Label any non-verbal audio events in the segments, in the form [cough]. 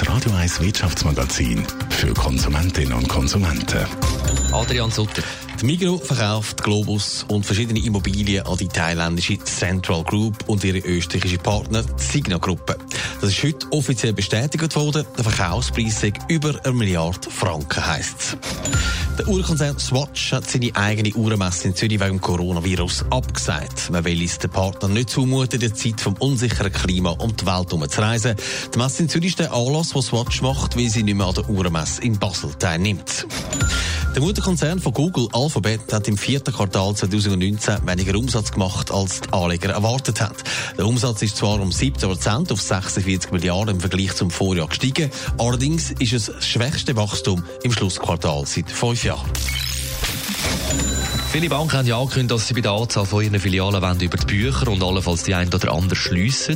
das Radio 1 Wirtschaftsmagazin für Konsumentinnen und Konsumenten. Adrian Sutter. Die Migro verkauft Globus und verschiedene Immobilien an die thailändische Central Group und ihre österreichische Partner Signa Gruppe. Das ist heute offiziell bestätigt worden. Der Verkaufspreis ist über eine Milliarde Franken, heisst es. Der Uhrenkonzern Swatch hat seine eigene Uhrenmesse in Zürich wegen dem Coronavirus abgesagt. Man will es den Partnern nicht zumuten, in der Zeit vom unsicheren Klima um die Welt herumzureisen. Die Messe in Zürich ist der Anlass, was Swatch macht, weil sie nicht mehr an der Uhrenmesse in Basel teilnimmt. Der Mutterkonzern von Google, Alphabet, hat im vierten Quartal 2019 weniger Umsatz gemacht, als die Anleger erwartet haben. Der Umsatz ist zwar um 17 Prozent auf 46 Milliarden im Vergleich zum Vorjahr gestiegen, allerdings ist es das schwächste Wachstum im Schlussquartal seit fünf Jahren. Viele Banken haben ja angekündigt, dass sie bei der Anzahl von ihren Filialen über die Bücher und allenfalls die ein oder andere schliessen.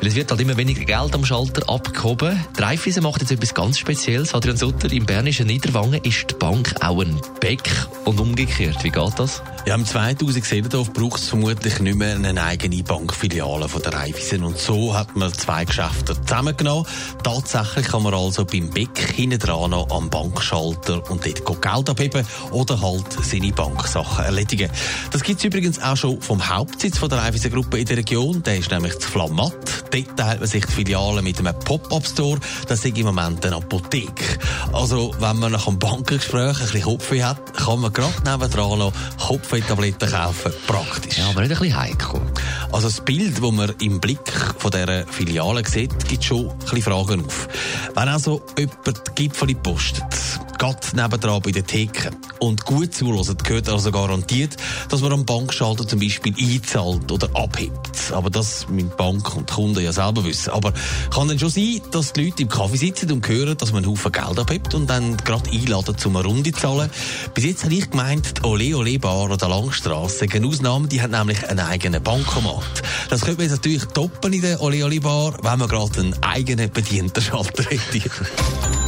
Weil es wird halt immer weniger Geld am Schalter abgehoben. Die Raiffeisen macht jetzt etwas ganz Spezielles. Adrian Sutter, im bernischen Niederwangen ist die Bank auch ein Beck und umgekehrt. Wie geht das? Ja, im 2007 braucht es vermutlich nicht mehr eine eigene Bankfiliale von der Raiffeisen. Und so hat man zwei Geschäfte zusammengenommen. Tatsächlich kann man also beim Beck hinten dran noch am Bankschalter und dort Geld abheben oder halt seine Banksachen erledigen. Das gibt es übrigens auch schon vom Hauptsitz von der Raiffeisen Gruppe in der Region. Der ist nämlich zu Flammatt. Dort teilt man sich die Filiale mit einem Pop-Up-Store. Das ist im Moment eine Apotheke. Also, wenn man nach einem Bankengespräch ein bisschen Kopfweh hat, kann man gerade nebenan noch Kopfweh-Tabletten kaufen. Praktisch. Ja, aber nicht ein bisschen heikel. Also, das Bild, das man im Blick von dieser Filiale sieht, gibt schon ein bisschen Fragen auf. Wenn also jemand Gipfel postet, geht nebenan bei der Theke und gut zuhört, gehört also garantiert, dass man am Bankschalter zum Beispiel einzahlt oder abhebt. Aber das müssen Bank und Kunden ja selber wissen. Aber kann dann schon sein, dass die Leute im Kaffee sitzen und hören, dass man einen Haufen Geld abhebt und dann gerade einladen, um eine Runde zu zahlen. Bis jetzt habe ich gemeint, die Ole Ole Bar an der Langstrasse, eine Ausnahme, die hat nämlich einen eigenen Bankomat. Das könnte man natürlich toppen in der Ole Ole Bar, wenn man gerade einen eigenen bedienten Schalter hätte. [laughs]